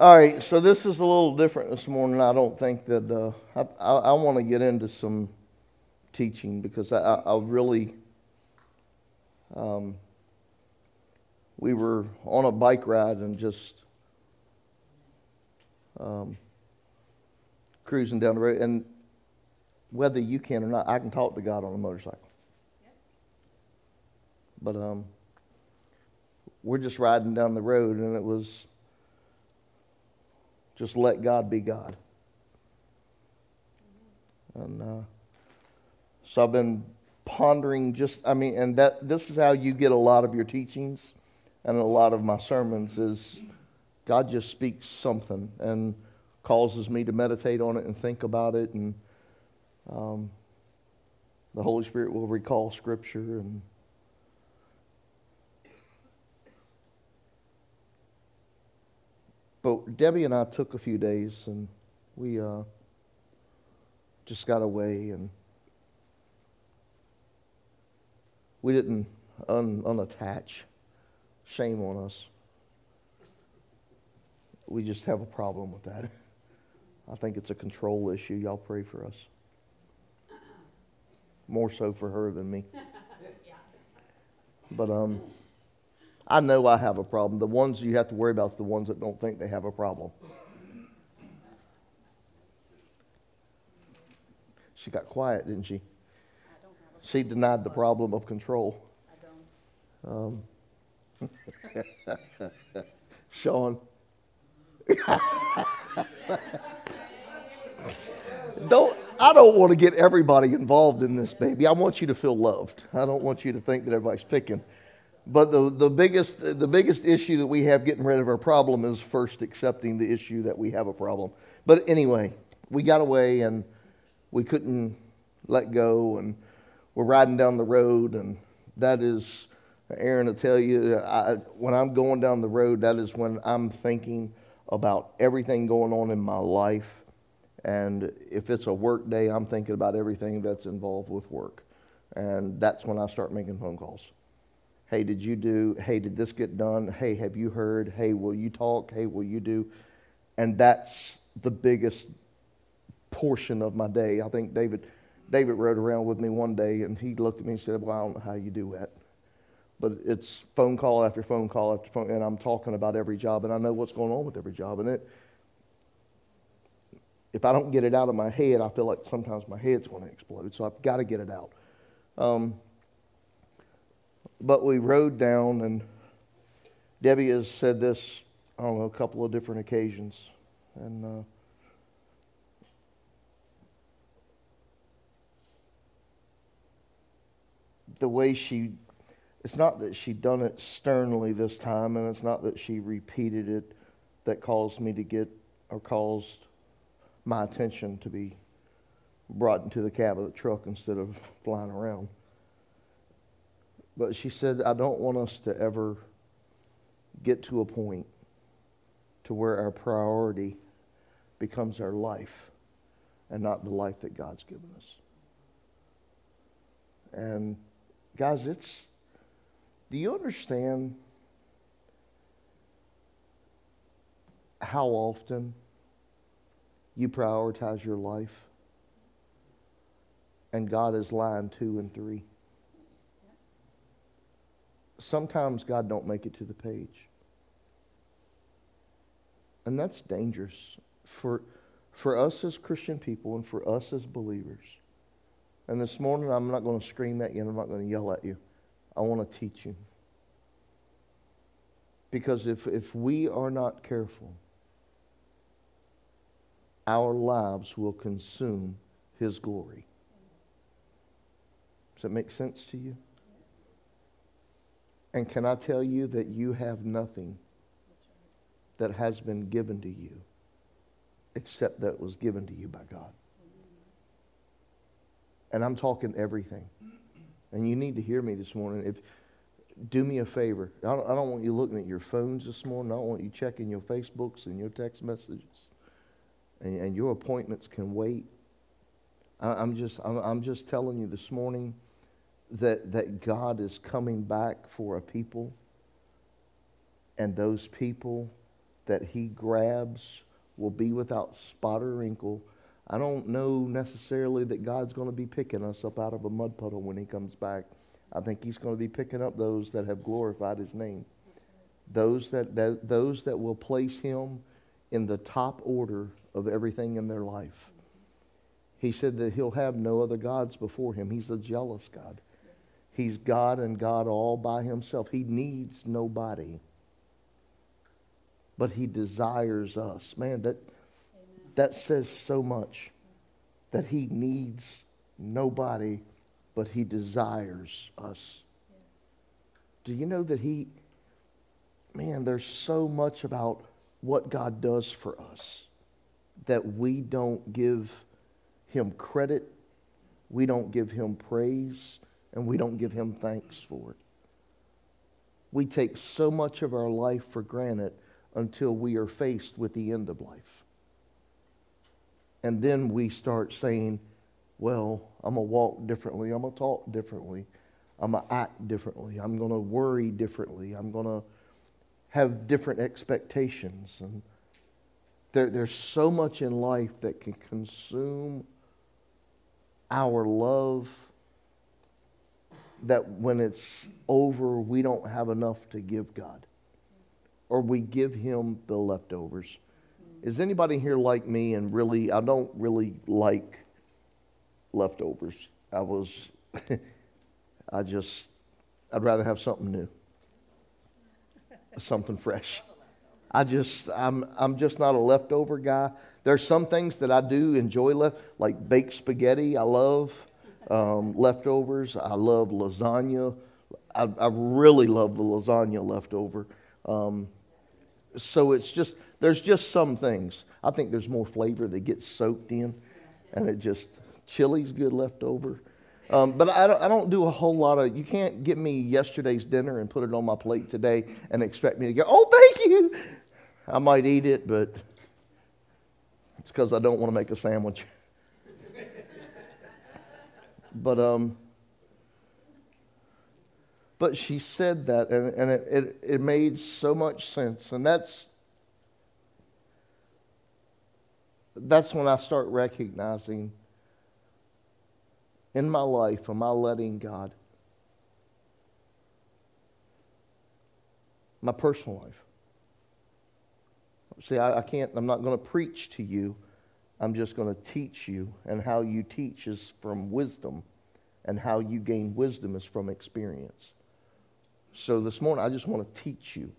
All right, so this is a little different this morning. I don't think that uh, I, I, I want to get into some teaching because I, I, I really. Um, we were on a bike ride and just um, cruising down the road, and whether you can or not, I can talk to God on a motorcycle. But um, we're just riding down the road, and it was just let God be God. And uh, so I've been pondering just, I mean, and that this is how you get a lot of your teachings and a lot of my sermons is God just speaks something and causes me to meditate on it and think about it, and um, the Holy Spirit will recall Scripture and. But Debbie and I took a few days and we uh, just got away and we didn't un- unattach. Shame on us. We just have a problem with that. I think it's a control issue. Y'all pray for us. More so for her than me. But um, I know I have a problem. The ones you have to worry about is the ones that don't think they have a problem. She got quiet, didn't she? She denied the problem of control. Um, Sean. don't I don't want to get everybody involved in this, baby. I want you to feel loved. I don't want you to think that everybody's picking. But the, the, biggest, the biggest issue that we have getting rid of our problem is first accepting the issue that we have a problem. But anyway, we got away and we couldn't let go, and we're riding down the road, and that is, Aaron will tell you, I, when I'm going down the road, that is when I'm thinking about everything going on in my life. And if it's a work day, I'm thinking about everything that's involved with work. And that's when I start making phone calls. Hey, did you do? Hey, did this get done? Hey, have you heard? Hey, will you talk? Hey, will you do? And that's the biggest portion of my day. I think David, David rode around with me one day and he looked at me and said, Well, I don't know how you do that. But it's phone call after phone call after phone, and I'm talking about every job, and I know what's going on with every job. And it, if I don't get it out of my head, I feel like sometimes my head's going to explode. So I've got to get it out. Um, but we rode down, and Debbie has said this, I don't know, a couple of different occasions. And uh, the way she, it's not that she done it sternly this time, and it's not that she repeated it that caused me to get, or caused my attention to be brought into the cab of the truck instead of flying around. But she said, I don't want us to ever get to a point to where our priority becomes our life and not the life that God's given us. And guys, it's do you understand how often you prioritize your life and God is line 2 and 3? Sometimes God don't make it to the page. And that's dangerous for, for us as Christian people and for us as believers. And this morning, I'm not going to scream at you and I'm not going to yell at you. I want to teach you. Because if, if we are not careful, our lives will consume His glory. Does that make sense to you? And can I tell you that you have nothing that has been given to you except that it was given to you by God? And I'm talking everything. And you need to hear me this morning. If do me a favor. I don't, I don't, want you looking at your phones this morning. I don't want you checking your Facebooks and your text messages. And, and your appointments can wait. I, am just, I'm, I'm just telling you this morning that, that God is coming back for a people, and those people that he grabs will be without spot or wrinkle. I don't know necessarily that God's going to be picking us up out of a mud puddle when he comes back. I think he's going to be picking up those that have glorified his name. Those that, that, those that will place him in the top order of everything in their life. He said that he'll have no other gods before him. He's a jealous God. He's God and God all by himself. He needs nobody. But he desires us. Man, that, that says so much. That he needs nobody, but he desires us. Yes. Do you know that he, man, there's so much about what God does for us that we don't give him credit, we don't give him praise, and we don't give him thanks for it. We take so much of our life for granted until we are faced with the end of life. And then we start saying, well, I'm going to walk differently. I'm going to talk differently. I'm going to act differently. I'm going to worry differently. I'm going to have different expectations. And there, there's so much in life that can consume our love that when it's over, we don't have enough to give God. Or we give Him the leftovers. Is anybody here like me and really, I don't really like leftovers. I was, I just, I'd rather have something new, something fresh. I just, I'm, I'm just not a leftover guy. There's some things that I do enjoy, left, like baked spaghetti. I love um, leftovers. I love lasagna. I, I, really love the lasagna leftover. Um, so it's just, there's just some things. I think there's more flavor that gets soaked in, and it just, chili's good leftover. Um, but I don't, I don't do a whole lot of, you can't get me yesterday's dinner and put it on my plate today and expect me to go, oh, thank you. I might eat it, but it's because I don't want to make a sandwich. but, um, but she said that, and, and it, it, it made so much sense. And that's, that's when I start recognizing in my life, am I letting God, my personal life, See, I, I can't, I'm not going to preach to you. I'm just going to teach you. And how you teach is from wisdom, and how you gain wisdom is from experience. So this morning, I just want to teach you.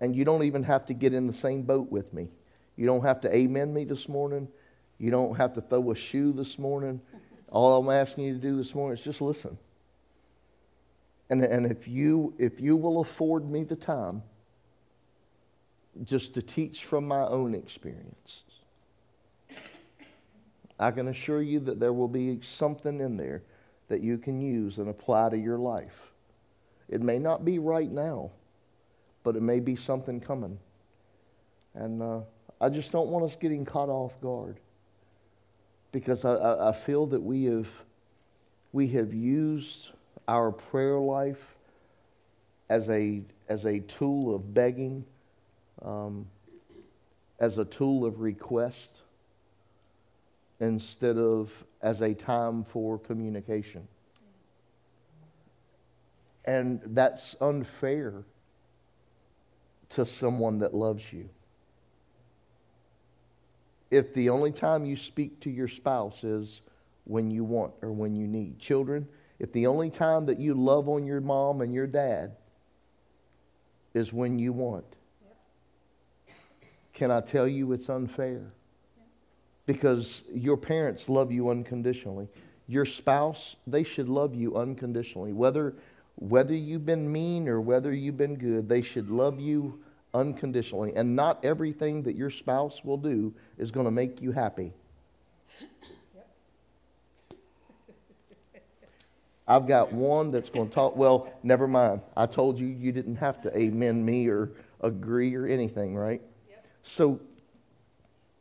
And you don't even have to get in the same boat with me. You don't have to amen me this morning. You don't have to throw a shoe this morning. All I'm asking you to do this morning is just listen. And, and if, you, if you will afford me the time, just to teach from my own experiences. I can assure you that there will be something in there that you can use and apply to your life. It may not be right now, but it may be something coming. And uh, I just don't want us getting caught off guard because I, I, feel that we have, we have used our prayer life as a, as a tool of begging um, as a tool of request instead of as a time for communication. And that's unfair to someone that loves you. If the only time you speak to your spouse is when you want or when you need. Children, if the only time that you love on your mom and your dad is when you want, can I tell you it's unfair? Because your parents love you unconditionally. Your spouse, they should love you unconditionally. Whether, whether you've been mean or whether you've been good, they should love you unconditionally. And not everything that your spouse will do is going to make you happy. I've got one that's going to talk. Well, never mind. I told you you didn't have to amen me or agree or anything, right? So,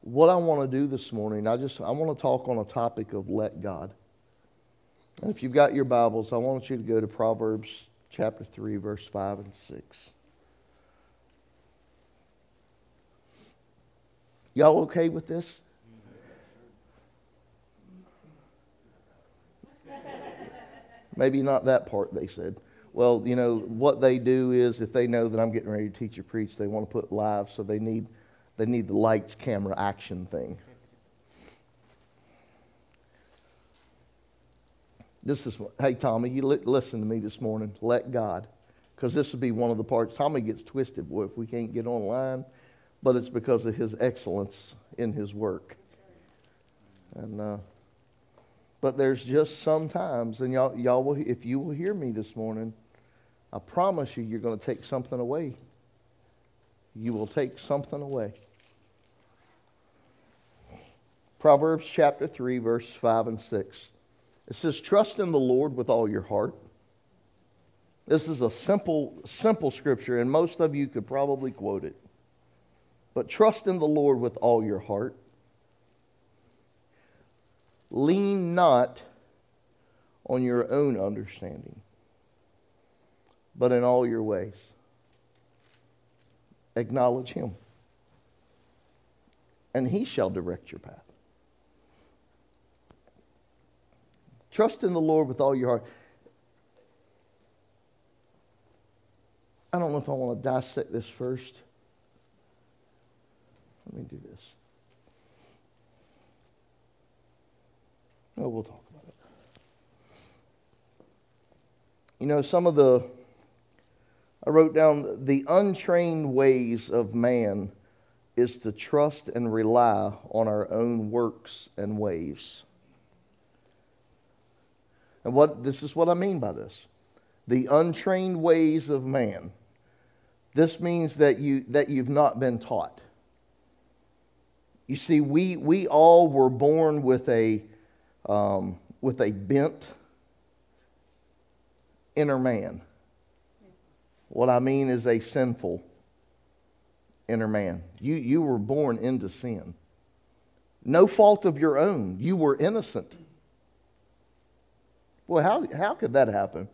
what I want to do this morning, I just I want to talk on a topic of let God. And if you've got your Bibles, I want you to go to Proverbs chapter 3, verse 5 and 6. Y'all okay with this? Maybe not that part, they said. Well, you know, what they do is if they know that I'm getting ready to teach or preach, they want to put live, so they need, they need the lights, camera, action thing. This is hey, Tommy, you li- listen to me this morning. Let God. Because this would be one of the parts. Tommy gets twisted, boy, if we can't get online, but it's because of his excellence in his work. And, uh, but there's just sometimes, and y'all, y'all will, if you will hear me this morning, I promise you, you're going to take something away. You will take something away. Proverbs chapter 3, verse 5 and 6. It says, Trust in the Lord with all your heart. This is a simple, simple scripture, and most of you could probably quote it. But trust in the Lord with all your heart. Lean not on your own understanding, but in all your ways. Acknowledge him, and he shall direct your path. Trust in the Lord with all your heart. I don't know if I want to dissect this first. Let me do this. Oh, we'll talk about it. You know, some of the, I wrote down the untrained ways of man is to trust and rely on our own works and ways. And what this is what I mean by this. The untrained ways of man. This means that you that you've not been taught. You see, we we all were born with a um, with a bent inner man. What I mean is a sinful inner man. You, you were born into sin. No fault of your own. You were innocent. Well, how, how could that happen?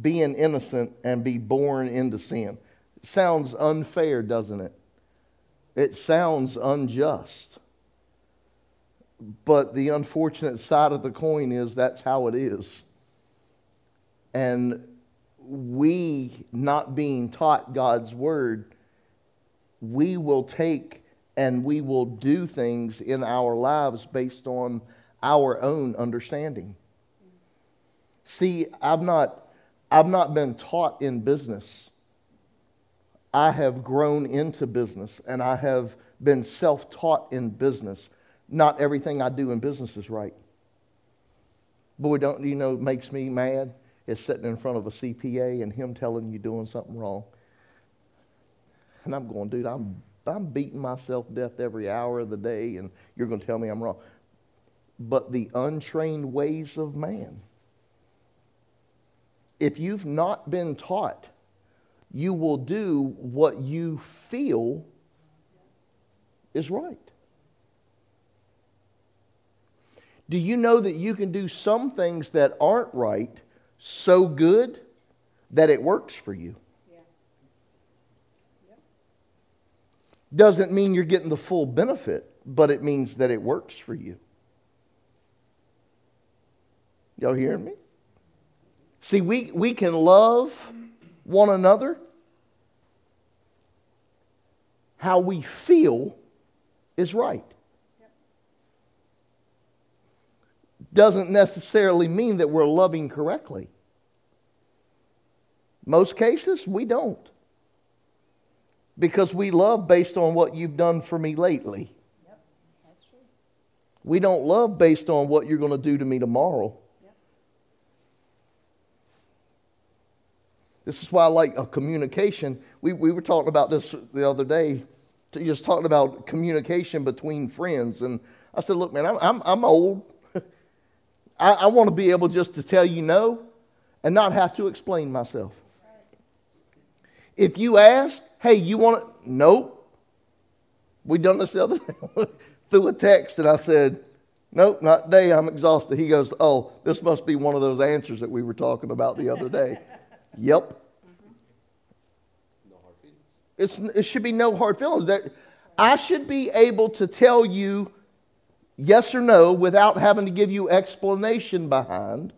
Being innocent and be born into sin. Sounds unfair, doesn't it? It sounds unjust. But the unfortunate side of the coin is that's how it is. And we, not being taught God's word, we will take and we will do things in our lives based on our own understanding. See, I've not, I've not been taught in business. I have grown into business and I have been self taught in business. Not everything I do in business is right. Boy, don't you know, it makes me mad is sitting in front of a CPA and him telling you doing something wrong. And I'm going, dude, I'm, I'm beating myself death every hour of the day, and you're going to tell me I'm wrong. But the untrained ways of man. If you've not been taught, you will do what you feel is right. Do you know that you can do some things that aren't right so good that it works for you? Doesn't mean you're getting the full benefit, but it means that it works for you. Y'all hearing me? See, we, we can love one another how we feel is right. Doesn't necessarily mean that we're loving correctly. Most cases, we don't. Because we love based on what you've done for me lately. We don't love based on what you're going to do to me tomorrow. This is why I like a communication. We, we were talking about this the other day, just talking about communication between friends. And I said, Look, man, I'm, I'm, I'm old. I, I want to be able just to tell you no and not have to explain myself. If you ask, hey, you want it? Nope. We done this the other day through a text, and I said, nope, not today. I'm exhausted. He goes, oh, this must be one of those answers that we were talking about the other day. yep. Mm-hmm. It's, it should be no hard feelings. That, I should be able to tell you yes or no without having to give you explanation behind.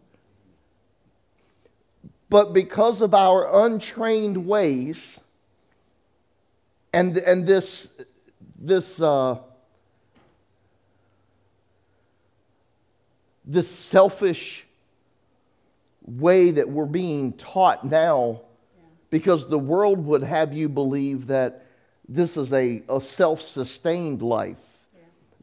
But because of our untrained ways and, and this, this, uh, this selfish way that we're being taught now, because the world would have you believe that this is a, a self sustained life.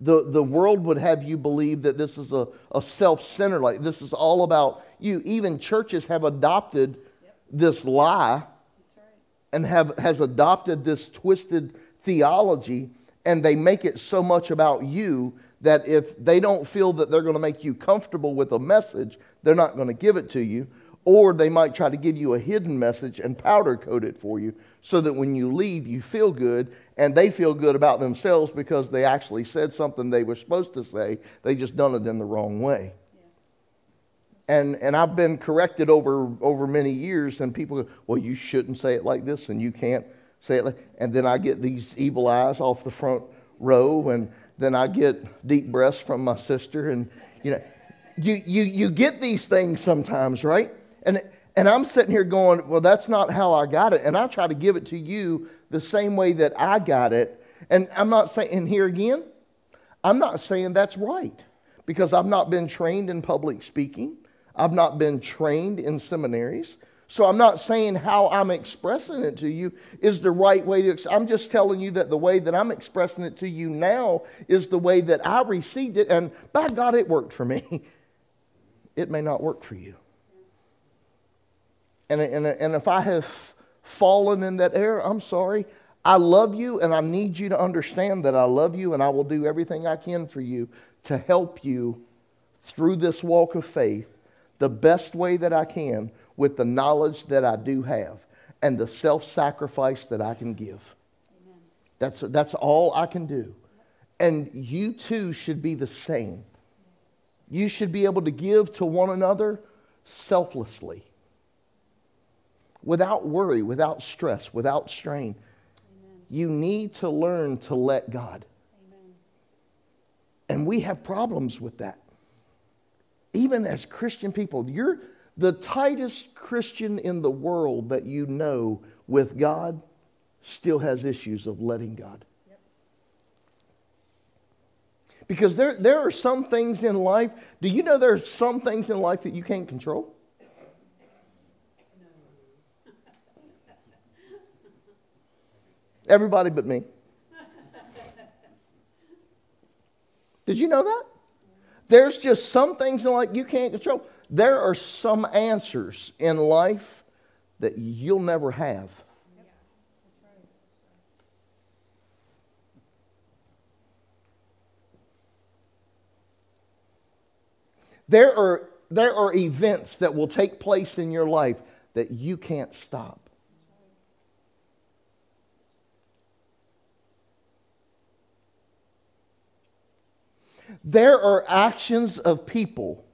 The, the world would have you believe that this is a, a self centered like This is all about you. Even churches have adopted yep. this lie right. and have, has adopted this twisted theology, and they make it so much about you that if they don't feel that they're going to make you comfortable with a message, they're not going to give it to you. Or they might try to give you a hidden message and powder coat it for you so that when you leave, you feel good and they feel good about themselves because they actually said something they were supposed to say. They just done it in the wrong way. And, and I've been corrected over, over many years, and people go, Well, you shouldn't say it like this, and you can't say it like And then I get these evil eyes off the front row, and then I get deep breaths from my sister. And, you know, you, you, you get these things sometimes, right? And, and I'm sitting here going, Well, that's not how I got it. And I try to give it to you the same way that I got it. And I'm not saying, here again, I'm not saying that's right because I've not been trained in public speaking. I've not been trained in seminaries. So I'm not saying how I'm expressing it to you is the right way to. I'm just telling you that the way that I'm expressing it to you now is the way that I received it, and by God, it worked for me. It may not work for you. And, and, and if I have fallen in that error, I'm sorry. I love you, and I need you to understand that I love you, and I will do everything I can for you to help you through this walk of faith the best way that I can with the knowledge that I do have and the self sacrifice that I can give. That's, that's all I can do. And you too should be the same. You should be able to give to one another selflessly, without worry, without stress, without strain. Amen. You need to learn to let God. Amen. And we have problems with that even as Christian people, you're the tightest Christian in the world that you know with God still has issues of letting God. Because there, there are some things in life, do you know there are some things in life that you can't control? Everybody but me. Did you know that? There's just some things in life you can't control. There are some answers in life that you'll never have. There are, there are events that will take place in your life that you can't stop. There are actions of people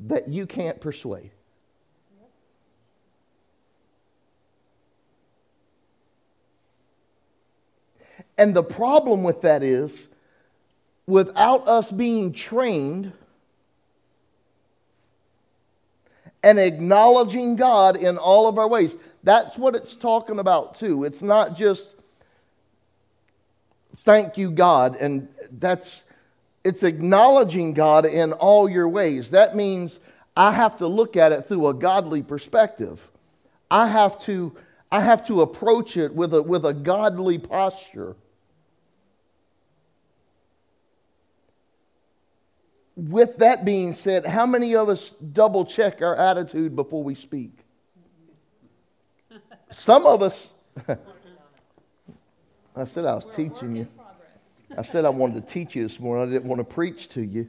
that you can't persuade. And the problem with that is, without us being trained and acknowledging God in all of our ways, that's what it's talking about, too. It's not just thank you, God, and that's it's acknowledging God in all your ways. That means I have to look at it through a godly perspective. I have to, I have to approach it with a, with a godly posture. With that being said, how many of us double check our attitude before we speak? Some of us, I said I was teaching you. I said I wanted to teach you this morning. I didn't want to preach to you.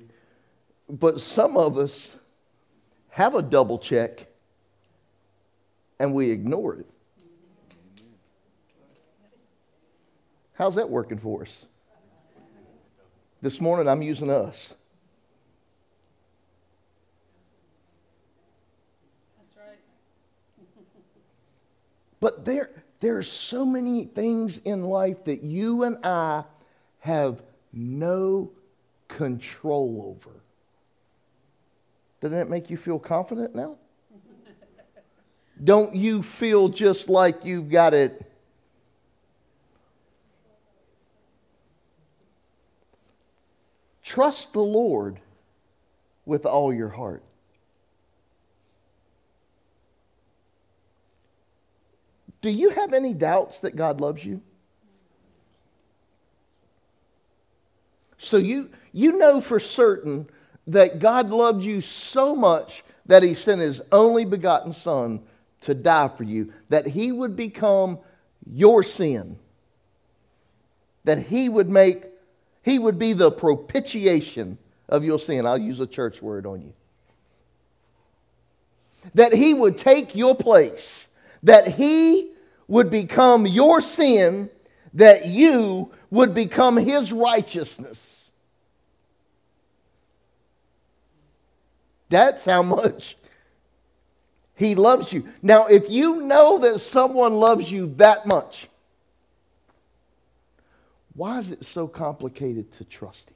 But some of us have a double check and we ignore it. How's that working for us? This morning I'm using us. That's right. but there There are so many things in life that you and I have no control over. Doesn't that make you feel confident now? Don't you feel just like you've got it? Trust the Lord with all your heart. Do you have any doubts that God loves you? So you, you know for certain that God loved you so much that he sent his only begotten Son to die for you, that he would become your sin, that he would make, he would be the propitiation of your sin. I'll use a church word on you. That he would take your place, that he would become your sin, that you would become his righteousness. That's how much he loves you. Now, if you know that someone loves you that much, why is it so complicated to trust him?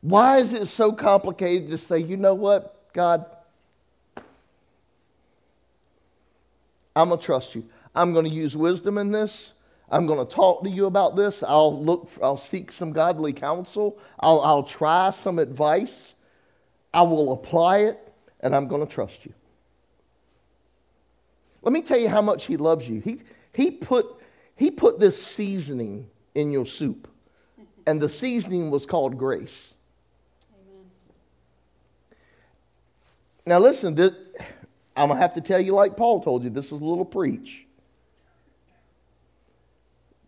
Why is it so complicated to say, you know what, God, I'm going to trust you. I'm going to use wisdom in this. I'm going to talk to you about this. I'll look, I'll seek some godly counsel. I'll, I'll try some advice. I will apply it, and I'm going to trust you. Let me tell you how much he loves you. He, he, put, he put this seasoning in your soup, and the seasoning was called grace. Amen. Now, listen, this, I'm going to have to tell you, like Paul told you, this is a little preach.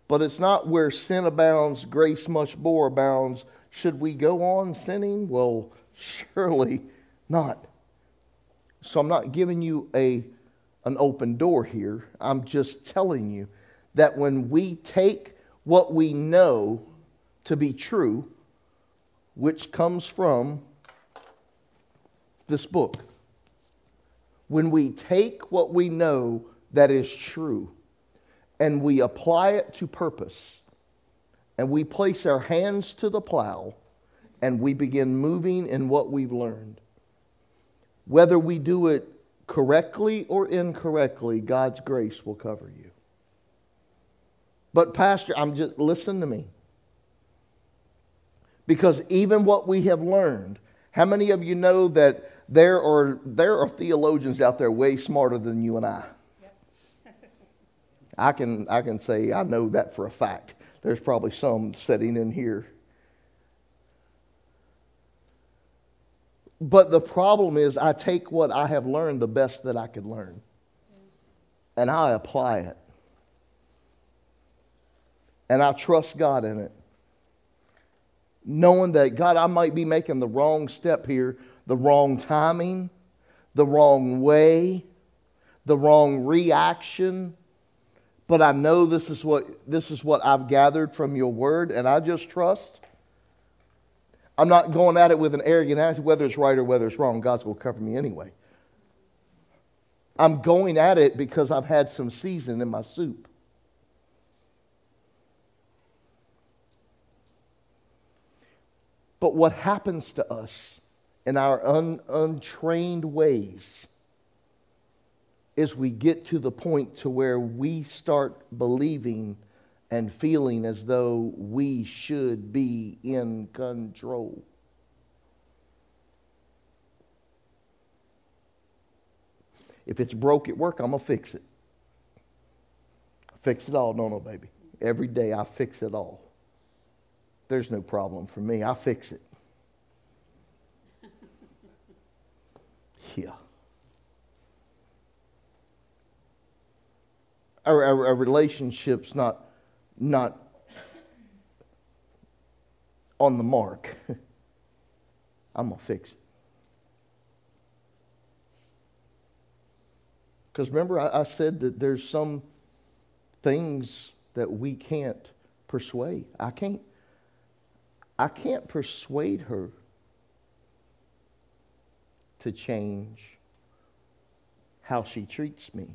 But it's not where sin abounds, grace much more abounds. Should we go on sinning? Well, surely not. So I'm not giving you a, an open door here. I'm just telling you that when we take what we know to be true, which comes from this book, when we take what we know that is true, and we apply it to purpose, and we place our hands to the plow, and we begin moving in what we've learned. Whether we do it correctly or incorrectly, God's grace will cover you. But, Pastor, I'm just, listen to me. Because even what we have learned, how many of you know that there are, there are theologians out there way smarter than you and I? I can, I can say I know that for a fact. There's probably some sitting in here. But the problem is, I take what I have learned the best that I could learn, and I apply it. And I trust God in it. Knowing that, God, I might be making the wrong step here, the wrong timing, the wrong way, the wrong reaction but I know this is what this is what I've gathered from your word, and I just trust. I'm not going at it with an arrogant attitude, whether it's right or whether it's wrong. God's will cover me anyway. I'm going at it because I've had some season in my soup. But what happens to us in our un, untrained ways is we get to the point to where we start believing and feeling as though we should be in control. If it's broke at work, I'm going to fix it. Fix it all. No, no, baby. Every day I fix it all. There's no problem for me. I fix it. Yeah. Our, our, our relationship's not, not on the mark, I'm going to fix it. Because remember, I, I, said that there's some things that we can't persuade. I can't, I can't persuade her to change how she treats me.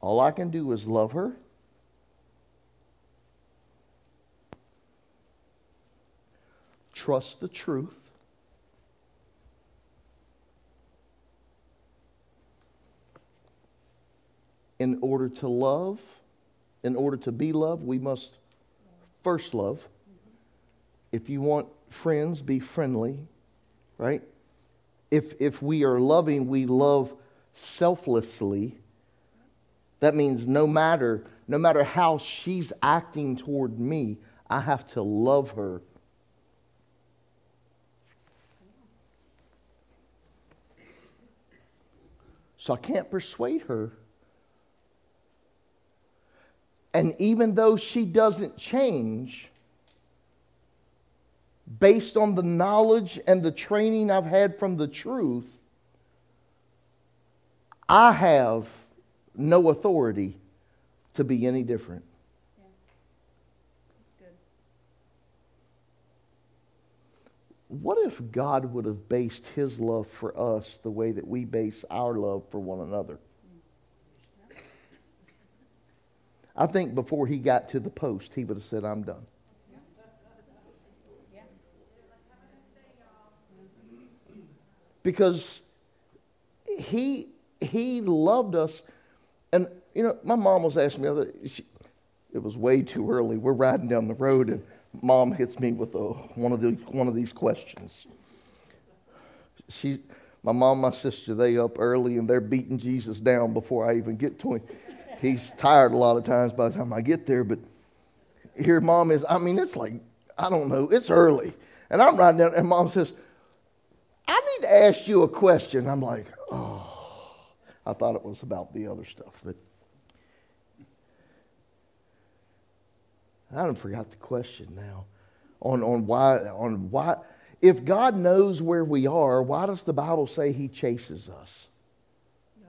All I can do is love her. Trust the truth. In order to love, in order to be loved, we must first love. If you want friends, be friendly, right? If, if we are loving, we love selflessly. That means no matter, no matter how she's acting toward me, I have to love her. So I can't persuade her. And even though she doesn't change, based on the knowledge and the training I've had from the truth, I have no authority to be any different. Yeah. That's good. What if God would have based his love for us the way that we base our love for one another? I think before he got to the post, he would have said, I'm done. Because he he loved us and you know my mom was asking me other she, it was way too early. We're riding down the road and mom hits me with a, one of the one of these questions. She my mom my sister they up early and they're beating jesus down before i even get to him. He's tired a lot of times by the time i get there but here mom is i mean it's like i don't know it's early. And i'm riding down and mom says I need to ask you a question. I'm like, I thought it was about the other stuff, but I don't forgot the question now. On, on why on why if God knows where we are, why does the Bible say he chases us? No,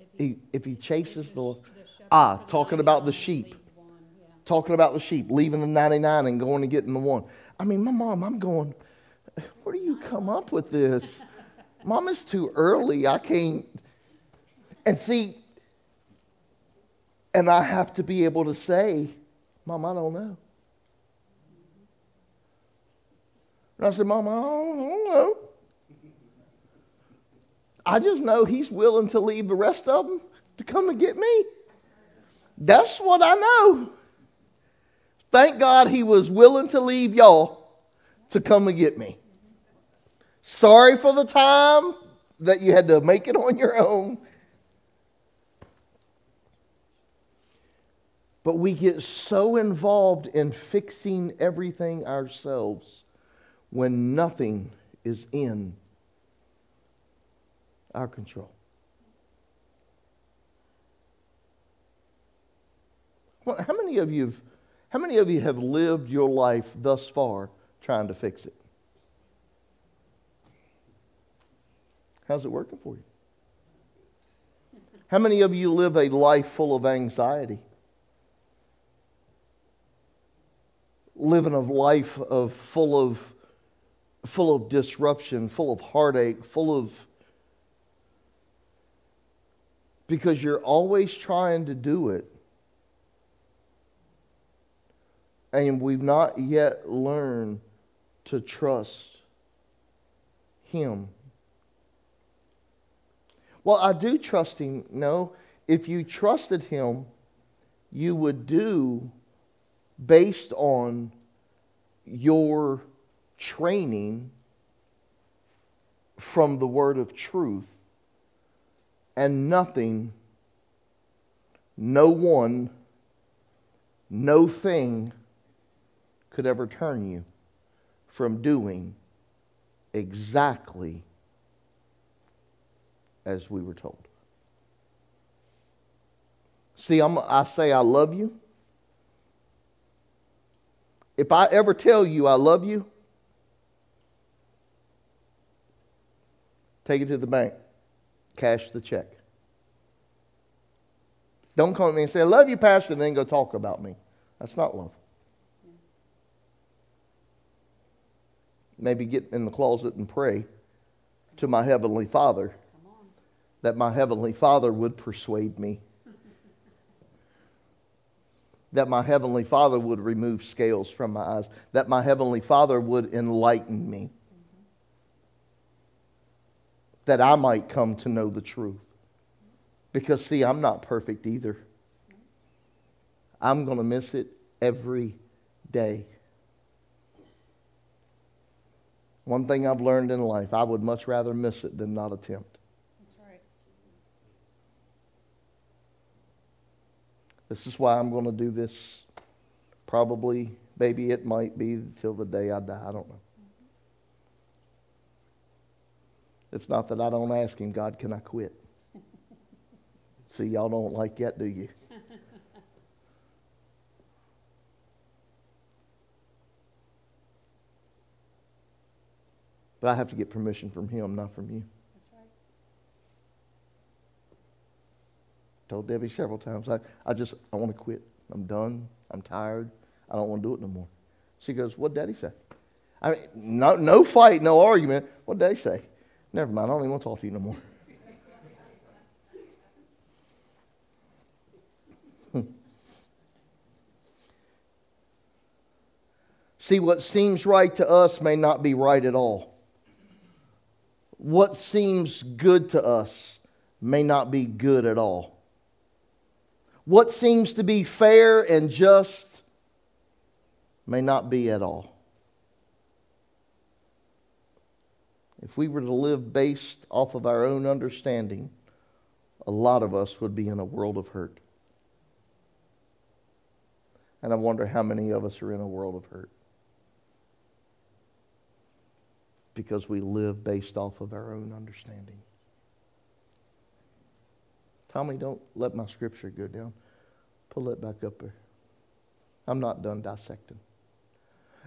if He, if he chases the the shepherd ah, talking about the sheep. one, yeah. talking about the sheep, leaving the 99 and going and getting the one. I mean, my mom, I'm going, where do you come up with this? Mom, it's too early. I can't. And see, and I have to be able to say, Mom, I don't know. And I said, Mom, I don't, I don't know. I just know he's willing to leave the rest of them to come and get me. That's what I know. Thank God he was willing to leave y'all to come and get me. Sorry for the time that you had to make it on your own. But we get so involved in fixing everything ourselves when nothing is in our control. Well, how many of you have, how many of you have lived your life thus far trying to fix it? How's it working for you? How many of you live a life full of anxiety? Living a life of full of full of disruption, full of heartache, full of because you're always trying to do it. And we've not yet learned to trust Him. Well, I do trust Him. No, if you trusted Him, you would do based on your training from the word of truth and nothing, no one, no thing could ever turn you from doing exactly as we were told. See, I'm, I say I love you. If I ever tell you I love you, take it to the bank, cash the check. Don't come to me and say, I love you, Pastor, and then go talk about me. That's not love. maybe get in the closet and pray to my Heavenly Father that my Heavenly Father would persuade me. That my Heavenly Father would remove scales from my eyes. That my Heavenly Father would enlighten me. That I might come to know the truth. Because, see, I'm not perfect either. I'm going to miss it every day. One thing I've learned in life, I would much rather miss it than not attempt. That's right. This is why I'm going to do this. Probably, maybe it might be till the day I die. I don't know. It's not that I don't ask Him, God, can I quit? See, y'all don't like that, do you? But I have to get permission from Him, not from you. That's right. Told Debbie several times, I, I just, I want to quit. I'm done. I'm tired. I don't want to do it no more. She goes, What daddy say? I mean, no, no fight, no argument. What did they say? Never mind. I don't even want to talk to you no more. Hmm. See, what seems right to us may not be right at all. What seems good to us may not be good at all. What seems to be fair and just may not be at all. If we were to live based off of our own understanding, a lot of us would be in a world of hurt. And I wonder how many of us are in a world of hurt. Because we live based off of our own understanding. Tommy, don't let my scripture go down. Pull it back up there. I'm not done dissecting.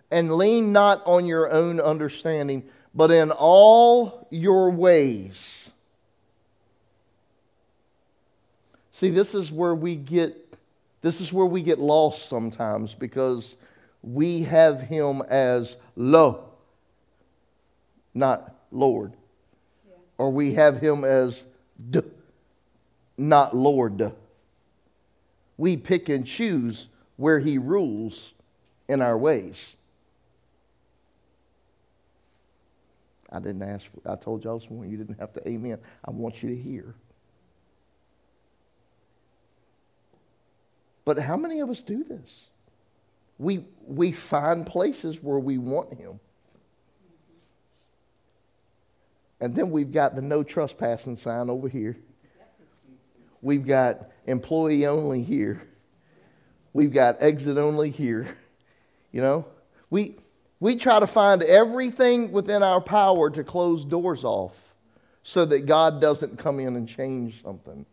And lean not on your own understanding, but in all your ways. See, this is where we get this is where we get lost sometimes because we have him as lo, not Lord. Yeah. Or we have him as d, not Lord. We pick and choose where he rules in our ways. I didn't ask. For, I told y'all this morning you didn't have to amen. I want you to hear. But how many of us do this? We, we find places where we want him. And then we've got the no trespassing sign over here. We've got employee only here. We've got exit only here. You know, we, we try to find everything within our power to close doors off so that God doesn't come in and change something.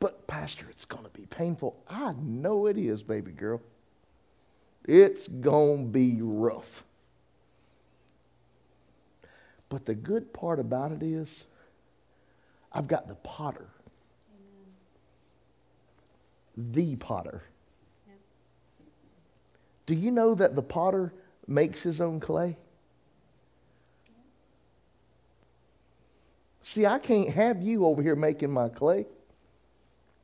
But, Pastor, it's going to be painful. I know it is, baby girl. It's going to be rough. But the good part about it is, I've got the potter, Amen. the potter. Yeah. Do you know that the potter makes his own clay? See, I can't have you over here making my clay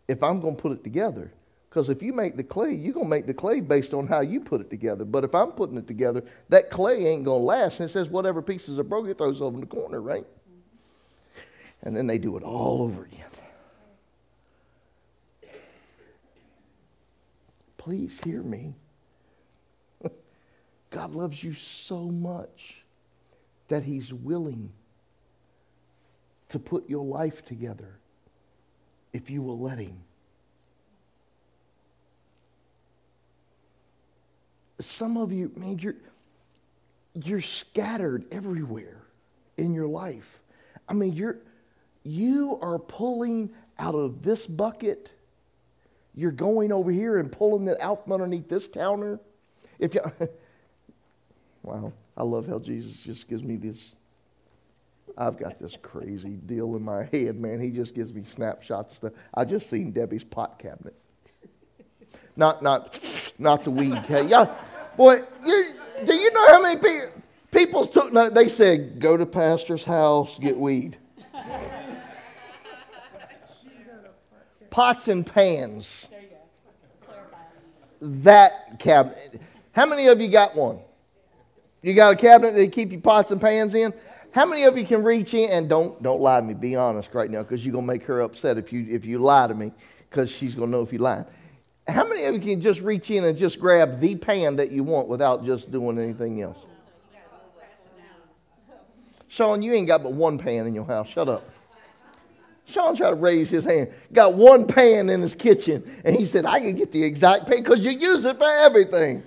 if I'm going to put it together. Because if you make the clay, you're going to make the clay based on how you put it together. But if I'm putting it together, that clay ain't going to last. And it says whatever pieces are broken, it throws over in the corner, right? And then they do it all over again. Please hear me. God loves you so much that He's willing to put your life together if you will let Him. Some of you, man, you're, you're scattered everywhere in your life. I mean, you're, you are pulling out of this bucket. You're going over here and pulling it out from underneath this counter. If you, wow, I love how Jesus just gives me this. I've got this crazy deal in my head, man. He just gives me snapshots of stuff. I just seen Debbie's pot cabinet. Not, not, not the weed. ca- Yeah, boy, you do you know how many people, people's took, no, they said, go to pastor's house, get weed. Pots and pans. There you go. Clarify. That cabinet. How many of you got one? You got a cabinet that you keep your pots and pans in? How many of you can reach in and don't don't lie to me? Be honest right now, because you're gonna make her upset if you if you lie to me, because she's gonna know if you lie. How many of you can just reach in and just grab the pan that you want without just doing anything else? Sean, you ain't got but one pan in your house. Shut up. Sean tried to raise his hand. Got one pan in his kitchen, and he said, "I can get the exact pan because you use it for everything."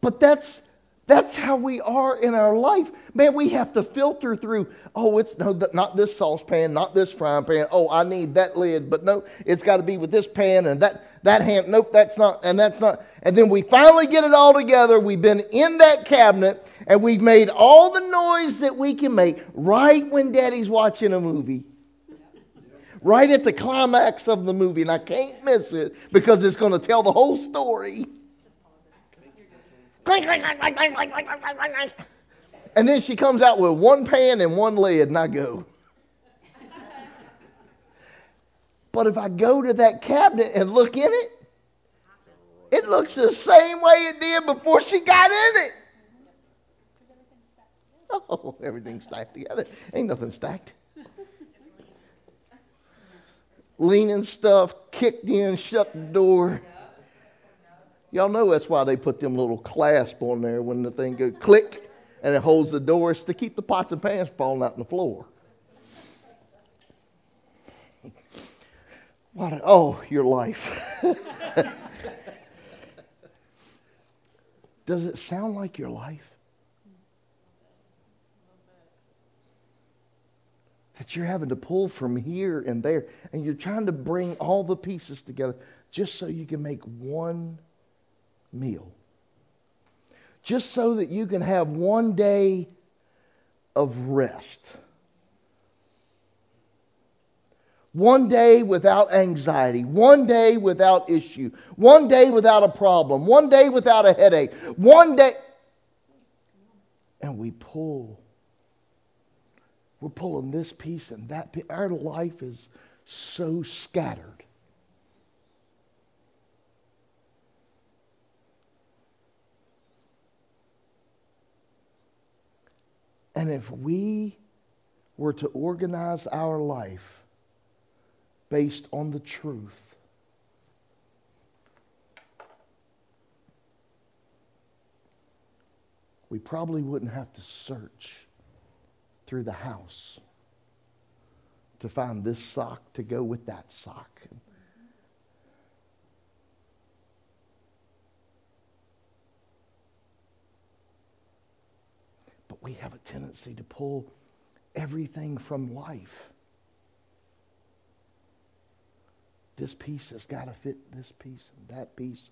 But that's that's how we are in our life. Man, we have to filter through, oh, it's no, not this saucepan, not this frying pan. Oh, I need that lid, but no, it's got to be with this pan and that, that hand. Nope, that's not, and that's not. And then we finally get it all together. We've been in that cabinet and we've made all the noise that we can make right when daddy's watching a movie. Right at the climax of the movie, and I can't miss it because it's going to tell the whole story. And then she comes out with one pan and one lid, and I go. But if I go to that cabinet and look in it, it looks the same way it did before she got in it. Oh, everything's stacked together. Ain't nothing stacked. Leaning stuff, kicked in, shut the door. Y'all know that's why they put them little clasp on there when the thing goes click and it holds the door. It's to keep the pots and pans falling out on the floor. What a, oh, your life. Does it sound like your life? That you're having to pull from here and there, and you're trying to bring all the pieces together just so you can make one meal. Just so that you can have one day of rest. One day without anxiety. One day without issue. One day without a problem. One day without a headache. One day. And we pull. We're pulling this piece and that piece. Our life is so scattered. And if we were to organize our life based on the truth, we probably wouldn't have to search through the house to find this sock to go with that sock. But we have a tendency to pull everything from life. This piece has got to fit this piece and that piece.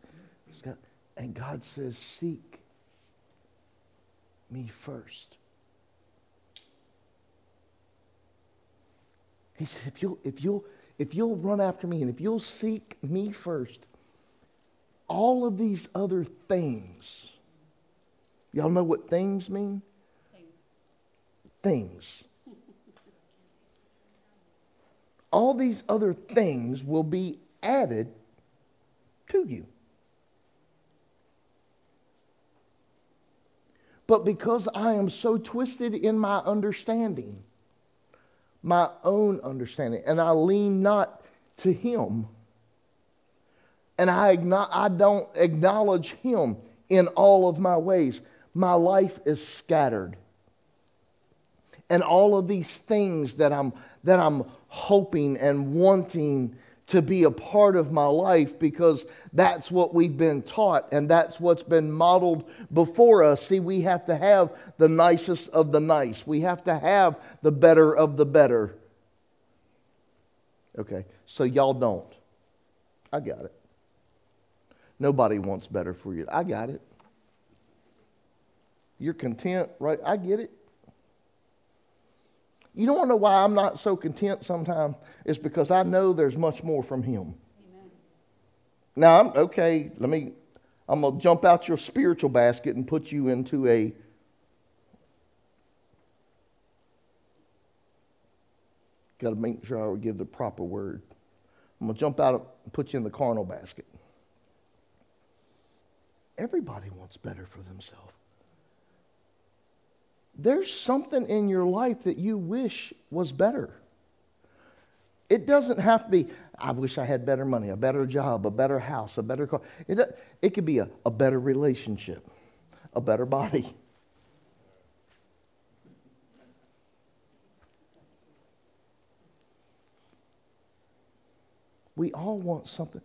Got, and God says, Seek me first. He said, if you'll, if you'll, if you'll run after me and if you'll seek me first, all of these other things, y'all know what things mean? things. All these other things will be added to you. But because I am so twisted in my understanding, my own understanding, and I lean not to Him, and I, I don't acknowledge Him in all of my ways, my life is scattered. And all of these things that I'm, that I'm hoping and wanting to be a part of my life because that's what we've been taught and that's what's been modeled before us. See, we have to have the nicest of the nice, we have to have the better of the better. Okay, so y'all don't. I got it. Nobody wants better for you. I got it. You're content, right? I get it. You don't want to know why I'm not so content sometimes? It's because I know there's much more from Him. Amen. Now, I'm okay. Let me, I'm going to jump out your spiritual basket and put you into a got to make sure I give the proper word. I'm going to jump out and put you in the carnal basket. Everybody wants better for themselves. There's something in your life that you wish was better. It doesn't have to be, I wish I had better money, a better job, a better house, a better car. It, it could be a, a better relationship, a better body. We all want something.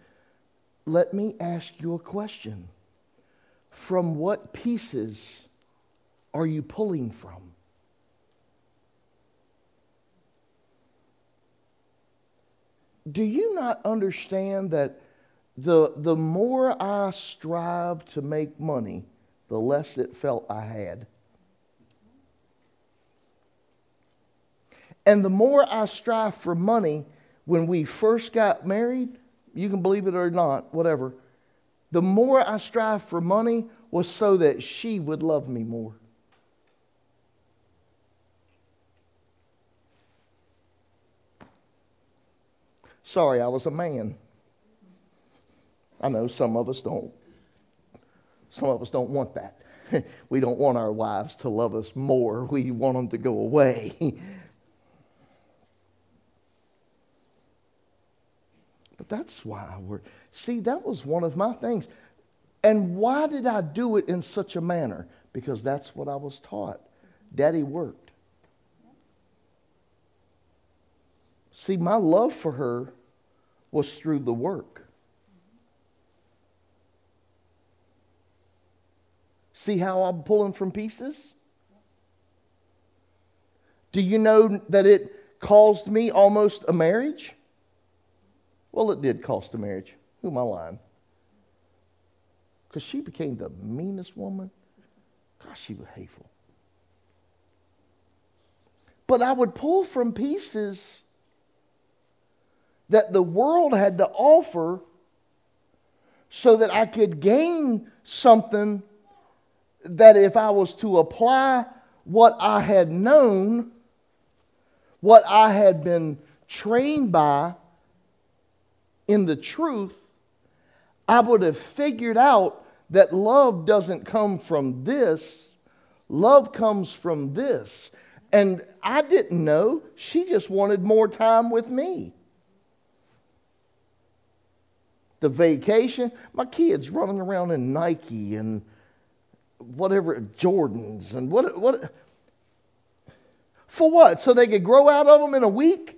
Let me ask you a question. From what pieces are you pulling from? Do you not understand that the, the more I strive to make money, the less it felt I had? And the more I strive for money, when we first got married, you can believe it or not, whatever, the more I strive for money was so that she would love me more. Sorry, I was a man. I know some of us don't. Some of us don't want that. we don't want our wives to love us more. We want them to go away. but that's why we're. See, that was one of my things. And why did I do it in such a manner? Because that's what I was taught. Daddy worked. See, my love for her was through the work. See how I'm pulling from pieces? Do you know that it caused me almost a marriage? Well, it did cost a marriage. Who am I lying? Because she became the meanest woman. Gosh, she was hateful. But I would pull from pieces that the world had to offer so that I could gain something that if I was to apply what I had known, what I had been trained by in the truth, I would have figured out that love doesn't come from this, love comes from this. And I didn't know. She just wanted more time with me the vacation. My kids running around in Nike and whatever Jordans and what what for what? So they could grow out of them in a week?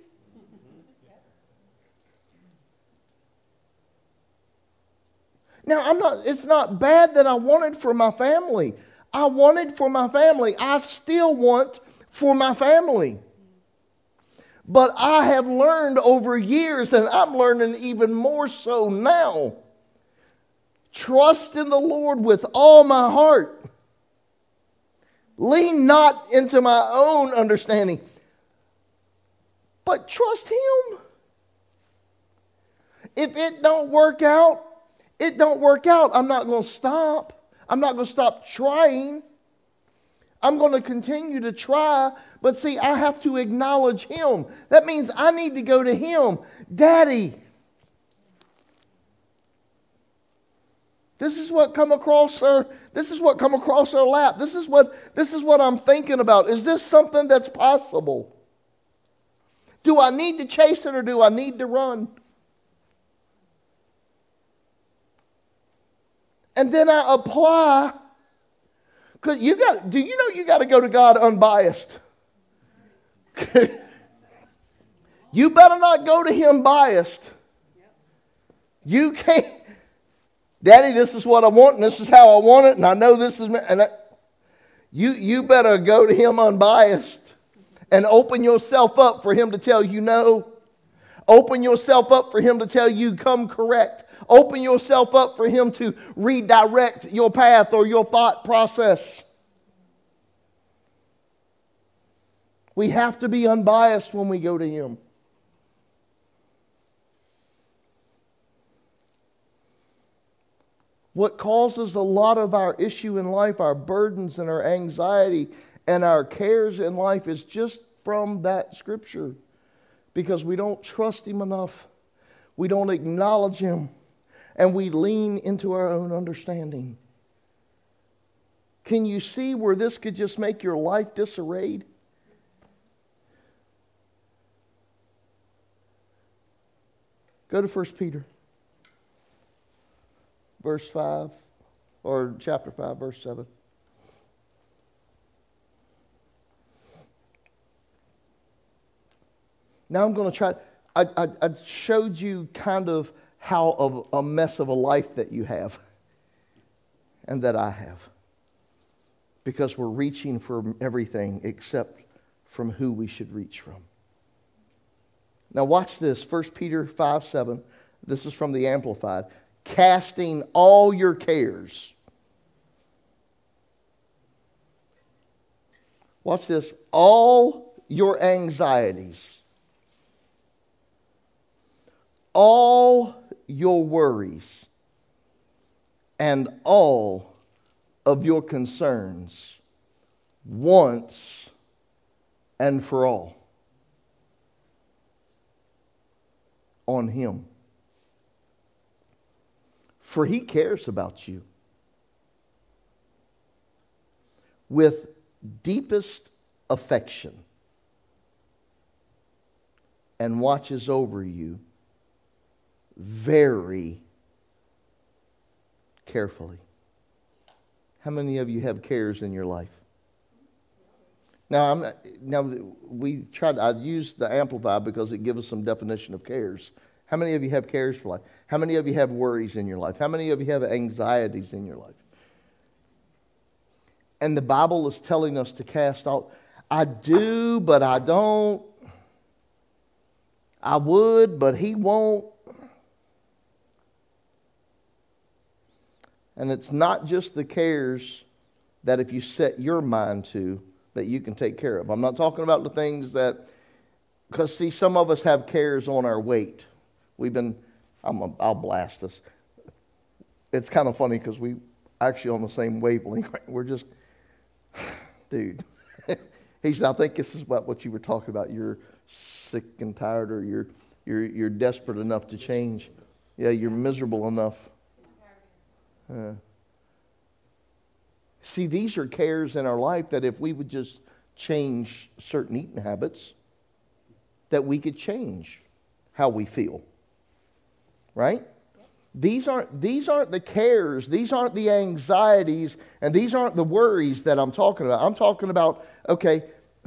Now, I'm not it's not bad that I wanted for my family. I wanted for my family. I still want for my family. But I have learned over years, and I'm learning even more so now. Trust in the Lord with all my heart. Lean not into my own understanding, but trust Him. If it don't work out, it don't work out. I'm not going to stop. I'm not going to stop trying. I'm going to continue to try, but see, I have to acknowledge Him. That means I need to go to Him. Daddy, this is what come across our this is what come across our lap. This is what this is what I'm thinking about. Is this something that's possible? Do I need to chase it or do I need to run? And then I apply because you got, do you know you got to go to God unbiased? you better not go to Him biased. You can't, Daddy, this is what I want, and this is how I want it, and I know this is, and I, you, you better go to Him unbiased and open yourself up for Him to tell you no. Open yourself up for Him to tell you come correct. Open yourself up for Him to redirect your path or your thought process. We have to be unbiased when we go to Him. What causes a lot of our issue in life, our burdens and our anxiety and our cares in life is just from that scripture because we don't trust Him enough. We don't acknowledge Him and we lean into our own understanding. Can you see where this could just make your life disarrayed? Go to 1 Peter, verse 5, or chapter 5, verse 7. Now I'm going to try. I, I, I, showed you kind of how of a mess of a life that you have and that I have because we're reaching for everything except from who we should reach from. Now, watch this 1 Peter 5 7. This is from the Amplified. Casting all your cares. Watch this. All your anxieties. All your worries. And all of your concerns once and for all on Him. For He cares about you with deepest affection and watches over you very carefully. How many of you have cares in your life? Now, I'm now we tried. I used the amplify because it gives us some definition of cares. How many of you have cares for life? How many of you have worries in your life? How many of you have anxieties in your life? And the Bible is telling us to cast out. I do, but I don't. I would, but he won't. And it's not just the cares that if you set your mind to, that you can take care of. I'm not talking about the things that, because see, some of us have cares on our weight. We've been, I'm a, I'll blast us. It's kind of funny because we actually on the same wavelength. We're just, dude. he said, I think this is about what you were talking about. You're sick and tired, or you're, you're, you're desperate enough to change. Yeah, you're miserable enough. Uh, see, these are cares in our life that if we would just change certain eating habits, that we could change how we feel. Right? These aren't, these aren't the cares, these aren't the anxieties, and these aren't the worries that I'm talking about. I'm talking about, okay,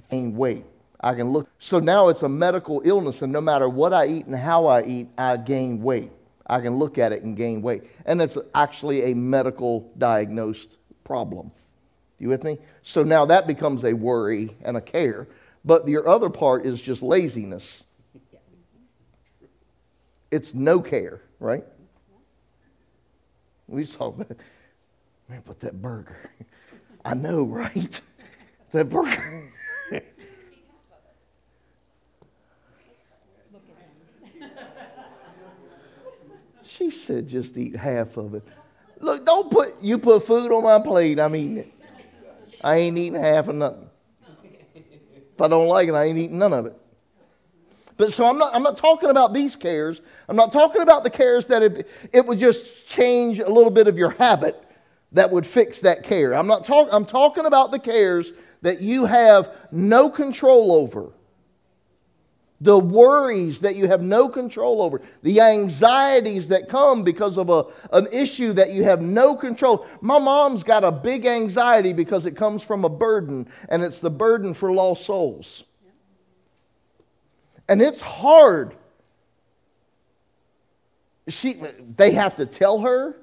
gain weight. I can look. So now it's a medical illness, and no matter what I eat and how I eat, I gain weight. I can look at it and gain weight. And it's actually a medical diagnosed problem. You with me? So now that becomes a worry and a care. But your other part is just laziness. It's no care, right? We saw, man, but that burger. I know, right? That burger. She said, just eat half of it. Look, don't put, you put food on my plate, I'm eating it. I ain't eating half of nothing. If I don't like it, I ain't eating none of it. But so I'm not, I'm not talking about these cares. I'm not talking about the cares that it, it would just change a little bit of your habit that would fix that care. I'm not talking, I'm talking about the cares that you have no control over the worries that you have no control over, the anxieties that come because of a, an issue that you have no control. My mom's got a big anxiety because it comes from a burden, and it's the burden for lost souls. And it's hard. She, they have to tell her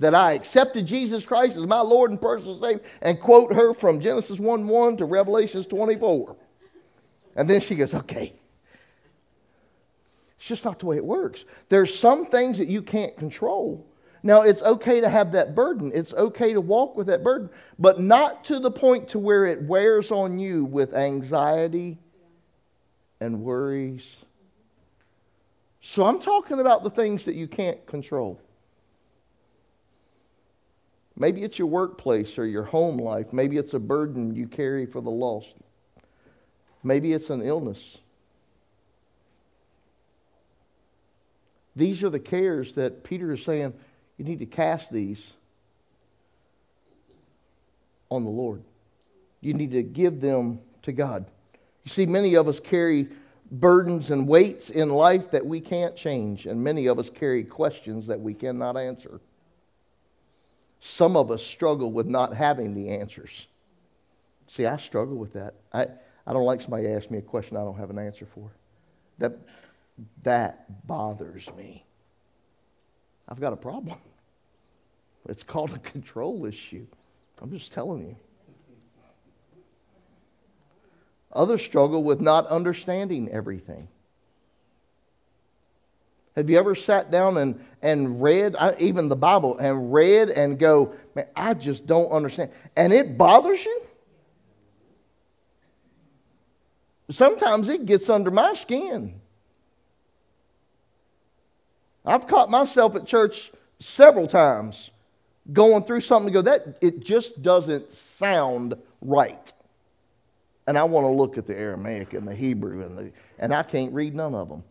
that I accepted Jesus Christ as my Lord and personal Savior and quote her from Genesis 1 1 to Revelations 24. And then she goes, okay. It's just not the way it works. There's some things that you can't control. Now, it's okay to have that burden. It's okay to walk with that burden, but not to the point to where it wears on you with anxiety and worries. So I'm talking about the things that you can't control. Maybe it's your workplace or your home life. Maybe it's a burden you carry for the lost. Maybe it's an illness. These are the cares that Peter is saying you need to cast these on the Lord. You need to give them to God. You see, many of us carry burdens and weights in life that we can't change, and many of us carry questions that we cannot answer. Some of us struggle with not having the answers. See, I struggle with that. I, I don't like somebody ask me a question I don't have an answer for. That, that bothers me. I've got a problem. It's called a control issue. I'm just telling you. Others struggle with not understanding everything. Have you ever sat down and, and read, even the Bible, and read and go, man, I just don't understand? And it bothers you? Sometimes it gets under my skin. I've caught myself at church several times going through something to go, that it just doesn't sound right. And I want to look at the Aramaic and the Hebrew, and, the, and I can't read none of them.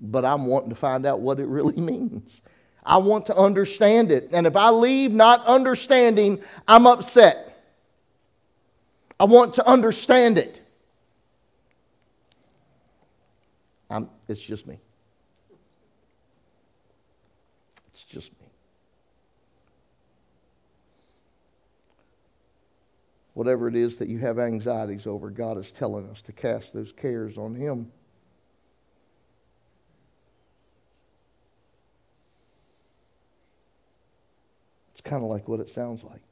But I'm wanting to find out what it really means. I want to understand it. And if I leave not understanding, I'm upset. I want to understand it. I'm, it's just me. It's just me. whatever it is that you have anxieties over, God is telling us to cast those cares on Him. It's kind of like what it sounds like.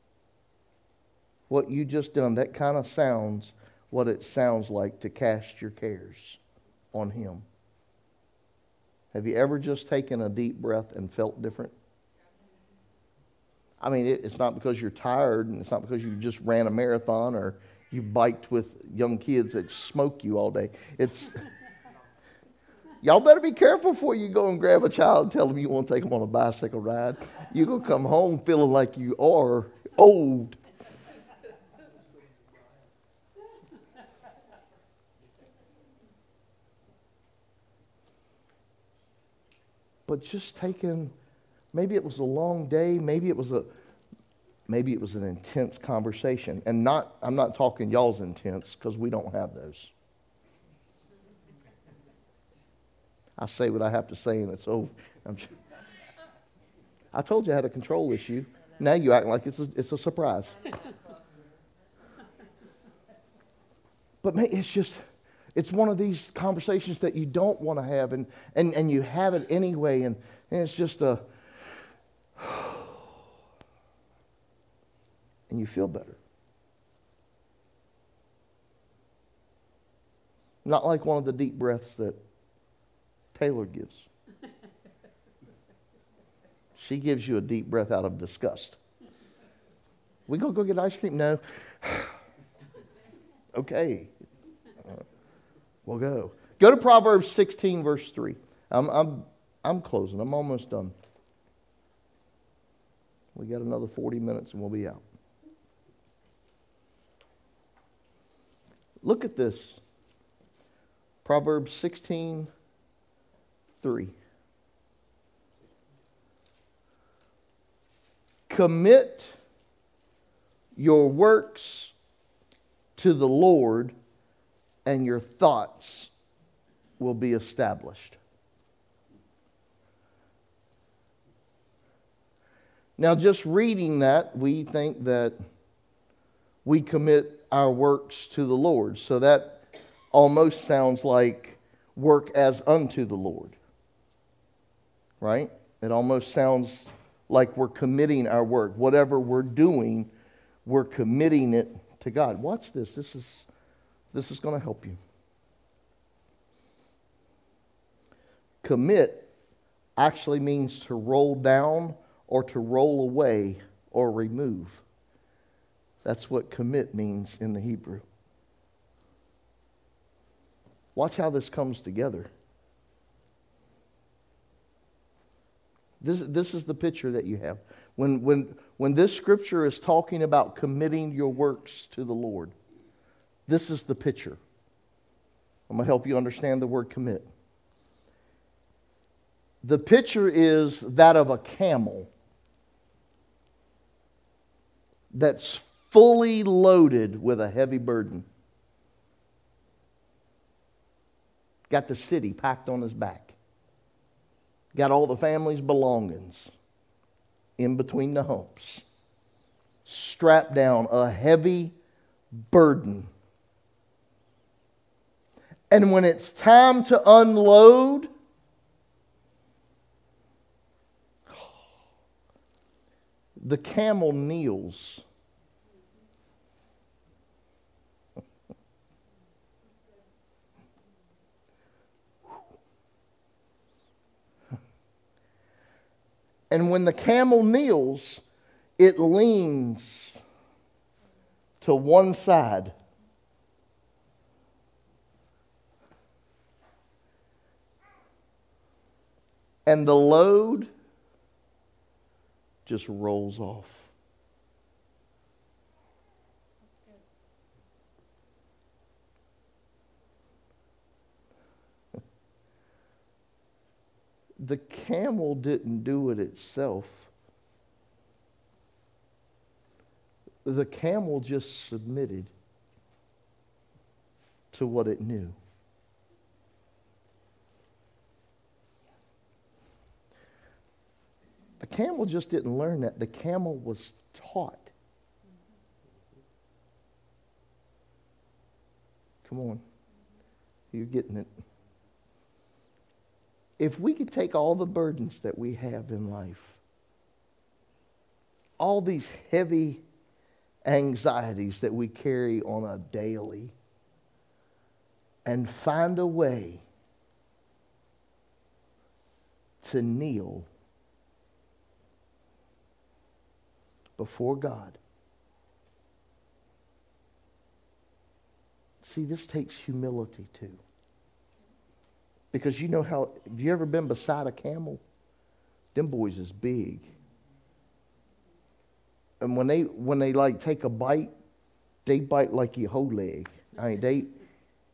What you just done, that kind of sounds what it sounds like to cast your cares on Him. Have you ever just taken a deep breath and felt different? I mean, it, it's not because you're tired and it's not because you just ran a marathon or you biked with young kids that smoke you all day. It's. Y'all better be careful before you go and grab a child and tell them you want to take them on a bicycle ride. You're going to come home feeling like you are old. But just taking Maybe it was a long day. Maybe it was a maybe it was an intense conversation. And not I'm not talking y'all's intense because we don't have those. I say what I have to say and it's over. Just, i told you I had a control issue. Now you act like it's a, it's a surprise. but man, it's just it's one of these conversations that you don't want to have and, and, and you have it anyway and, and it's just a and you feel better. Not like one of the deep breaths that Taylor gives. she gives you a deep breath out of disgust. We gonna go get ice cream? No. okay. We'll go. Go to Proverbs 16, verse 3. I'm, I'm, I'm closing. I'm almost done. We got another 40 minutes and we'll be out. Look at this. Proverbs 16, 3. Commit your works to the Lord, and your thoughts will be established. Now, just reading that, we think that we commit our works to the Lord. So that almost sounds like work as unto the Lord. Right? It almost sounds like we're committing our work. Whatever we're doing, we're committing it to God. Watch this. This is, this is going to help you. Commit actually means to roll down or to roll away or remove. That's what commit means in the Hebrew. Watch how this comes together. This, this is the picture that you have. When, when, when this scripture is talking about committing your works to the Lord, this is the picture. I'm going to help you understand the word commit. The picture is that of a camel that's fully loaded with a heavy burden. Got the city packed on his back. Got all the family's belongings in between the humps. Strapped down a heavy burden. And when it's time to unload, the camel kneels. And when the camel kneels, it leans to one side. And the load just rolls off. the camel didn't do it itself. The camel just submitted to what it knew. The camel just didn't learn that. The camel was taught. Come on. You're getting it if we could take all the burdens that we have in life, all these heavy anxieties that we carry on a daily, and find a way to kneel before God. See, this takes humility too. Because you know how, have you ever been beside a camel? Them boys is big. And when they, when they like take a bite, they bite like your whole leg. I mean, they,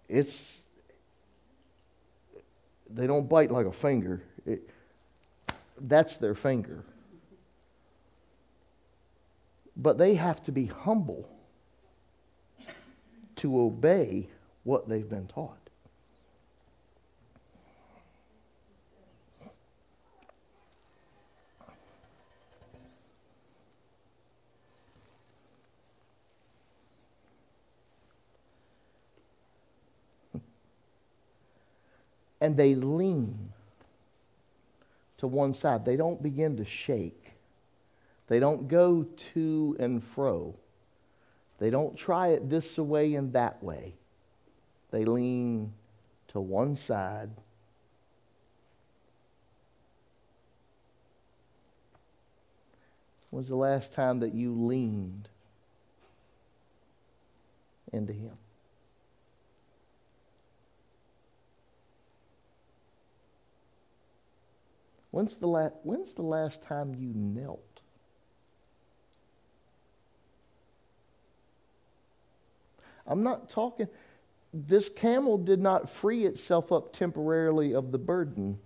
it's, they don't bite like a finger. It, that's their finger. But they have to be humble to obey what they've been taught. and they lean to one side. They don't begin to shake. They don't go to and fro. They don't try it this way and that way. They lean to one side. When was the last time that you leaned into Him? When's the, la- when's the last time you knelt? I'm not talking, this camel did not free itself up temporarily of the burden.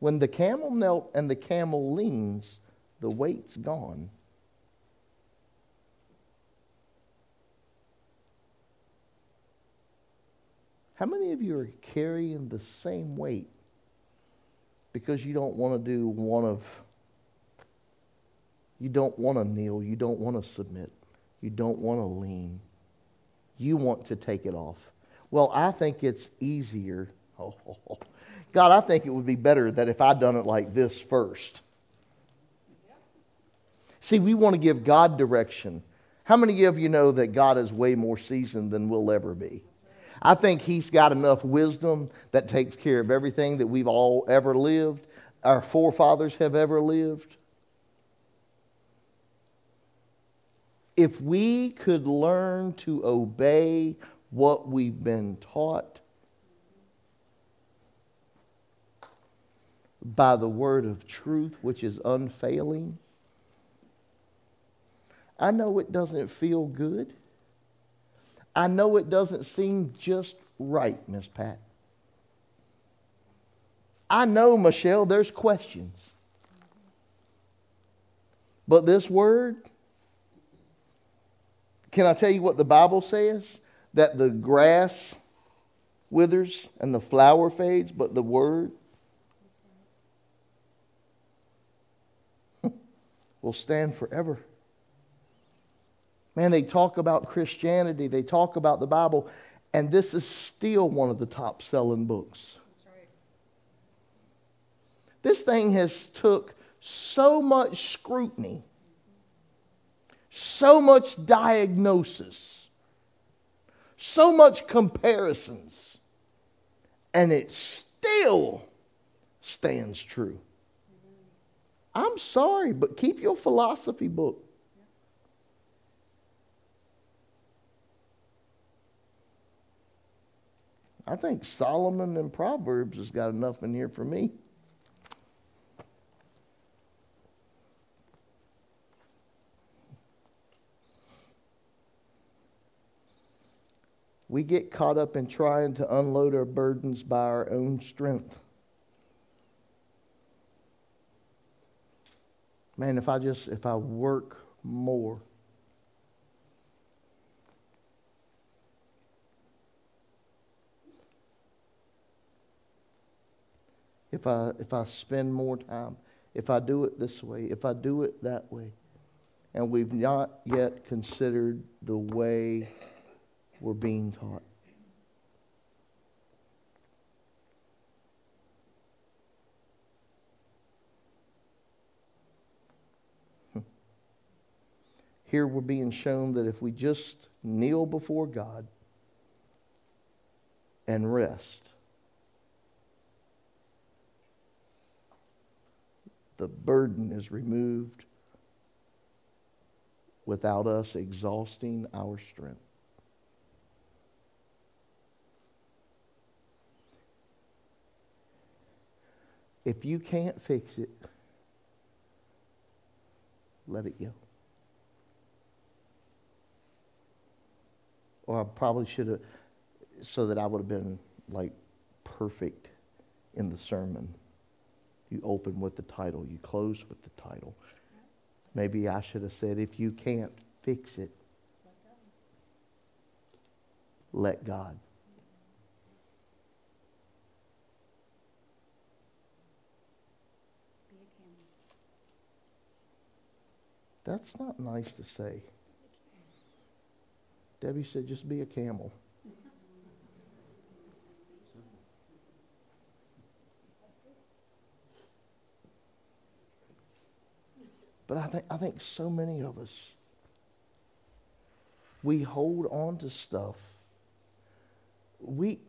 When the camel knelt and the camel leans, the weight's gone. How many of you are carrying the same weight because you don't want to do one of, you don't want to kneel, you don't want to submit, you don't want to lean, you want to take it off? Well, I think it's easier. Oh, God, I think it would be better that if I'd done it like this first. See, we want to give God direction. How many of you know that God is way more seasoned than we'll ever be? I think he's got enough wisdom that takes care of everything that we've all ever lived, our forefathers have ever lived. If we could learn to obey what we've been taught, by the word of truth, which is unfailing. I know it doesn't feel good. I know it doesn't seem just right, Miss Pat. I know, Michelle, there's questions. But this word, can I tell you what the Bible says? That the grass withers and the flower fades, but the word will stand forever. Man, they talk about Christianity, they talk about the Bible, and this is still one of the top selling books. This thing has took so much scrutiny, so much diagnosis, so much comparisons, and it still stands true. I'm sorry, but keep your philosophy book. I think Solomon and Proverbs has got enough in here for me. We get caught up in trying to unload our burdens by our own strength. Man, if I just if I work more if I, if I spend more time, if I do it this way, if I do it that way. And we've not yet considered the way we're being taught. Here we're being shown that if we just kneel before God and rest, the burden is removed without us exhausting our strength. If you can't fix it, let it go. Or I probably should have, so that I would have been like perfect in the sermon. You open with the title, you close with the title. Maybe I should have said, if you can't fix it, let God. Be a camel. That's not nice to say. Debbie said, just be a camel. But I think, I think so many of us, we hold on to stuff. We,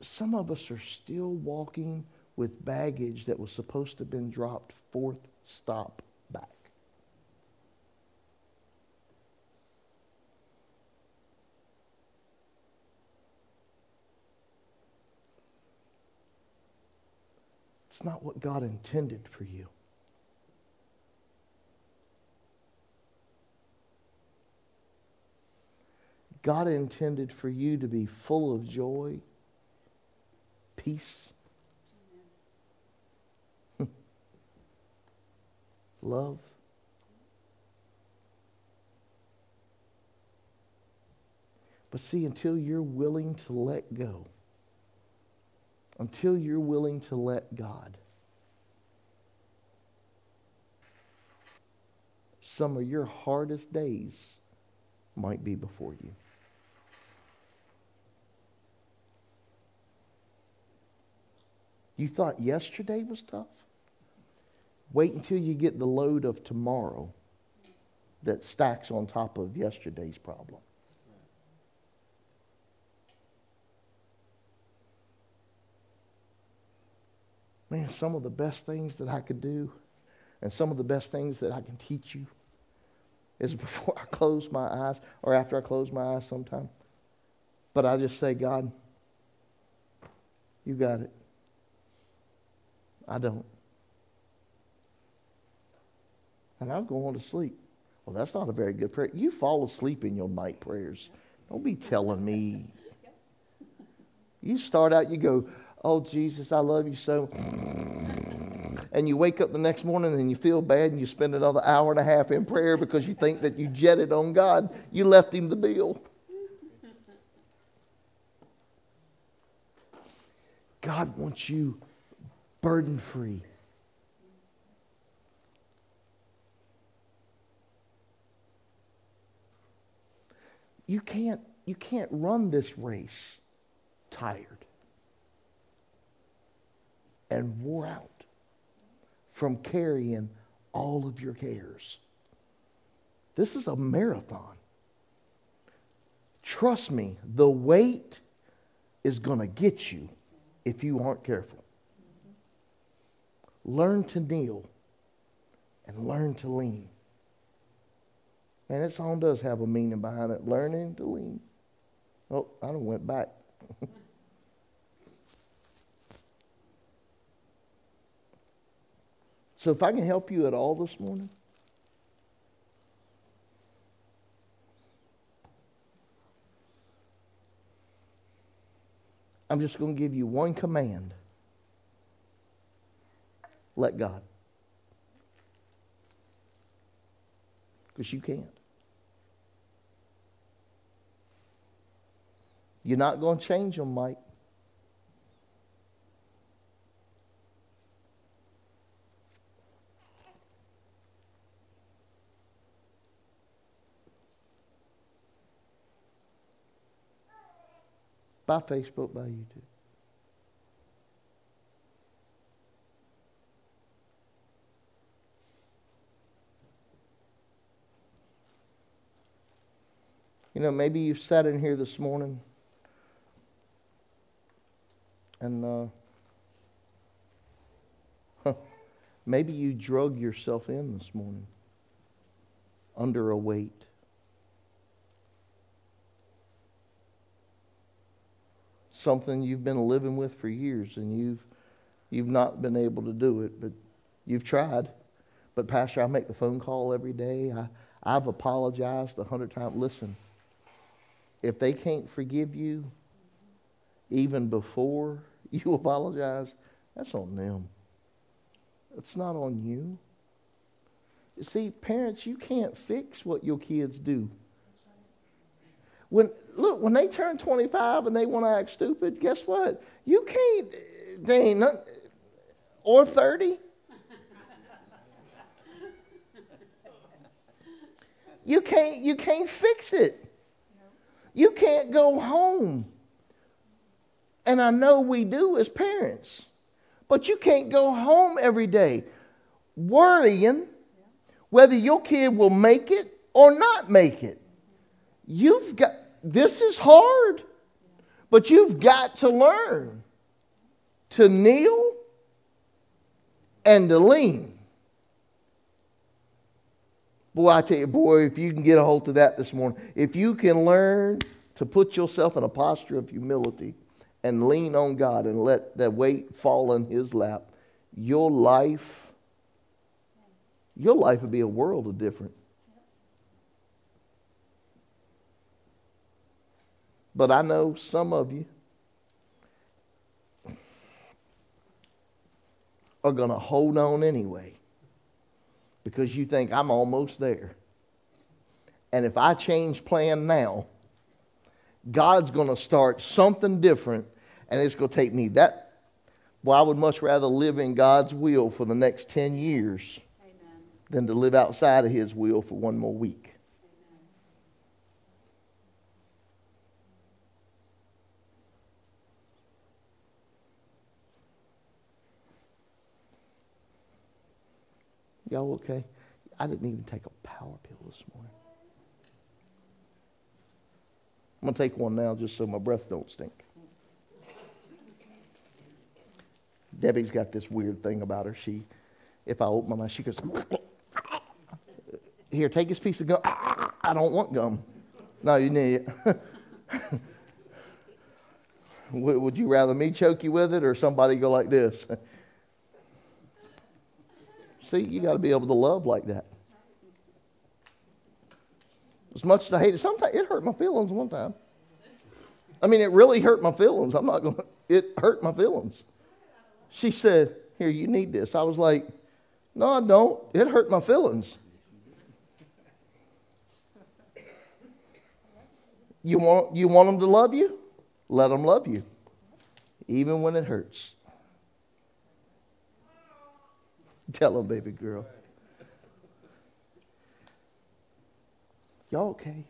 some of us are still walking with baggage that was supposed to have been dropped fourth stop back. It's not what God intended for you. God intended for you to be full of joy, peace, love. But see, until you're willing to let go, until you're willing to let God, some of your hardest days might be before you. You thought yesterday was tough? Wait until you get the load of tomorrow that stacks on top of yesterday's problem. Man, some of the best things that I could do and some of the best things that I can teach you is before I close my eyes or after I close my eyes sometime. But I just say, God, you got it. I don't. And I'll go on to sleep. Well, that's not a very good prayer. You fall asleep in your night prayers. Don't be telling me. You start out, you go, Oh, Jesus, I love you so. And you wake up the next morning and you feel bad and you spend another hour and a half in prayer because you think that you jetted on God. You left him the bill. God wants you burden free. You can't, you can't run this race tired and wore out from carrying all of your cares. This is a marathon. Trust me, the weight is going to get you if you aren't careful. Learn to kneel and learn to lean. And that song does have a meaning behind it learning to lean. Oh, I don't went back. so if I can help you at all this morning, I'm just going to give you one command let God. Because you can't. You're not going to change them, Mike. By Facebook, by YouTube. You know, maybe you've sat in here this morning and uh, maybe you drug yourself in this morning under a weight. Something you've been living with for years and you've, you've not been able to do it, but you've tried. But, Pastor, I make the phone call every day. I, I've apologized a hundred times. Listen, if they can't forgive you even before you apologize, that's on them. It's not on you. You see, parents, you can't fix what your kids do. When look, when they turn 25 and they want to act stupid, guess what? You can't. They ain't not, or 30. you can't. You can't fix it. You can't go home. And I know we do as parents. But you can't go home every day worrying whether your kid will make it or not make it. You've got, this is hard, but you've got to learn to kneel and to lean. Boy, I tell you, boy, if you can get a hold of that this morning, if you can learn to put yourself in a posture of humility and lean on God and let that weight fall in His lap, your life, your life would be a world of different. But I know some of you are going to hold on anyway because you think I'm almost there. And if I change plan now, God's going to start something different and it's going to take me that. Well, I would much rather live in God's will for the next 10 years Amen. than to live outside of His will for one more week. Y'all okay? I didn't even take a power pill this morning. I'm going to take one now just so my breath don't stink. Debbie's got this weird thing about her. She, if I open my mouth, she goes, Here, take this piece of gum. I don't want gum. No, you need it. Would you rather me choke you with it or somebody go like this? See, you got to be able to love like that. As much as I hate it, sometimes it hurt my feelings one time. I mean, it really hurt my feelings. I'm not going to, it hurt my feelings. She said, Here, you need this. I was like, No, I don't. It hurt my feelings. You want, you want them to love you? Let them love you, even when it hurts. Tell them, baby girl. Y'all okay?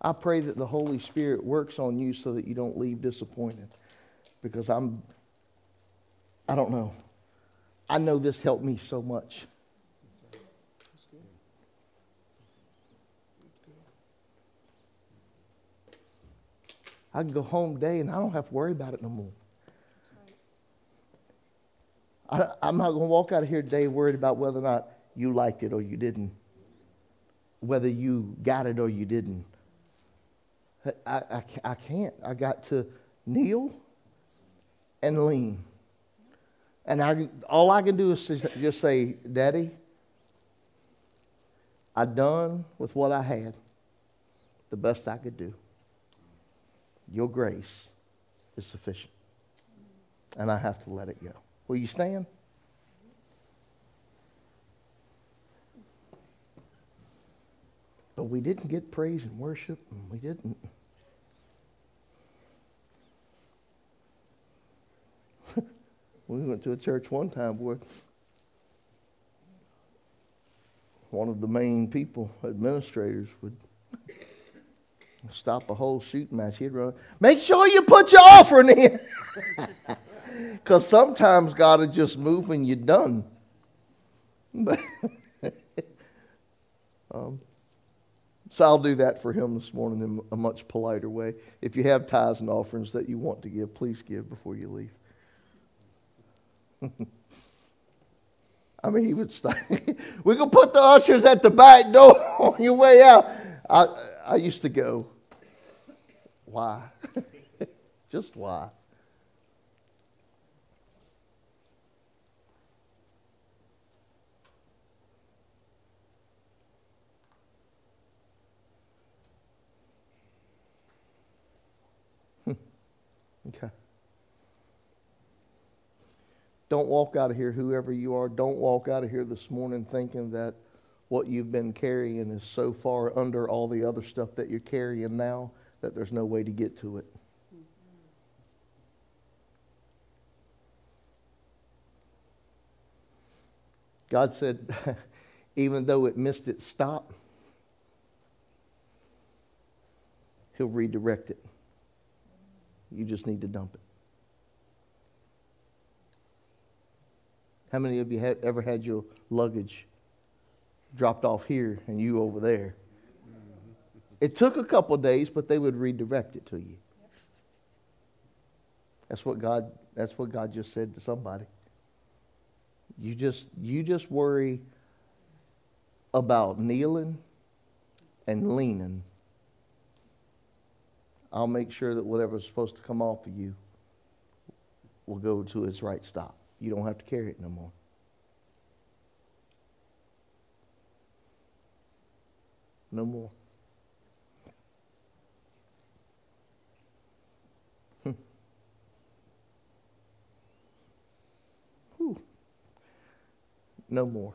I pray that the Holy Spirit works on you so that you don't leave disappointed. Because I'm, I don't know. I know this helped me so much. I can go home today and I don't have to worry about it no more. I, I'm not going to walk out of here today worried about whether or not you liked it or you didn't, whether you got it or you didn't. I, I, I can't. I got to kneel and lean. And I, all I can do is just say, Daddy, I done with what I had, the best I could do. Your grace is sufficient. And I have to let it go. Will you stand? But we didn't get praise and worship, and we didn't. we went to a church one time where one of the main people, administrators, would stop a whole shooting match. He'd run, make sure you put your offering in. Because sometimes God is just moving you're done. Um, so I'll do that for him this morning in a much politer way. If you have tithes and offerings that you want to give, please give before you leave. I mean, he would start. we can put the ushers at the back door on your way out. I, I used to go, why? Just why? Okay. Don't walk out of here, whoever you are, don't walk out of here this morning thinking that what you've been carrying is so far under all the other stuff that you're carrying now that there's no way to get to it. God said, even though it missed its stop, He'll redirect it. You just need to dump it. How many of you had, ever had your luggage dropped off here and you over there? It took a couple days, but they would redirect it to you. That's what God that's what God just said to somebody. You just you just worry about kneeling and leaning I'll make sure that whatever's supposed to come off of you will go to its right stop. You don't have to carry it no more. No more. Hmm. No more.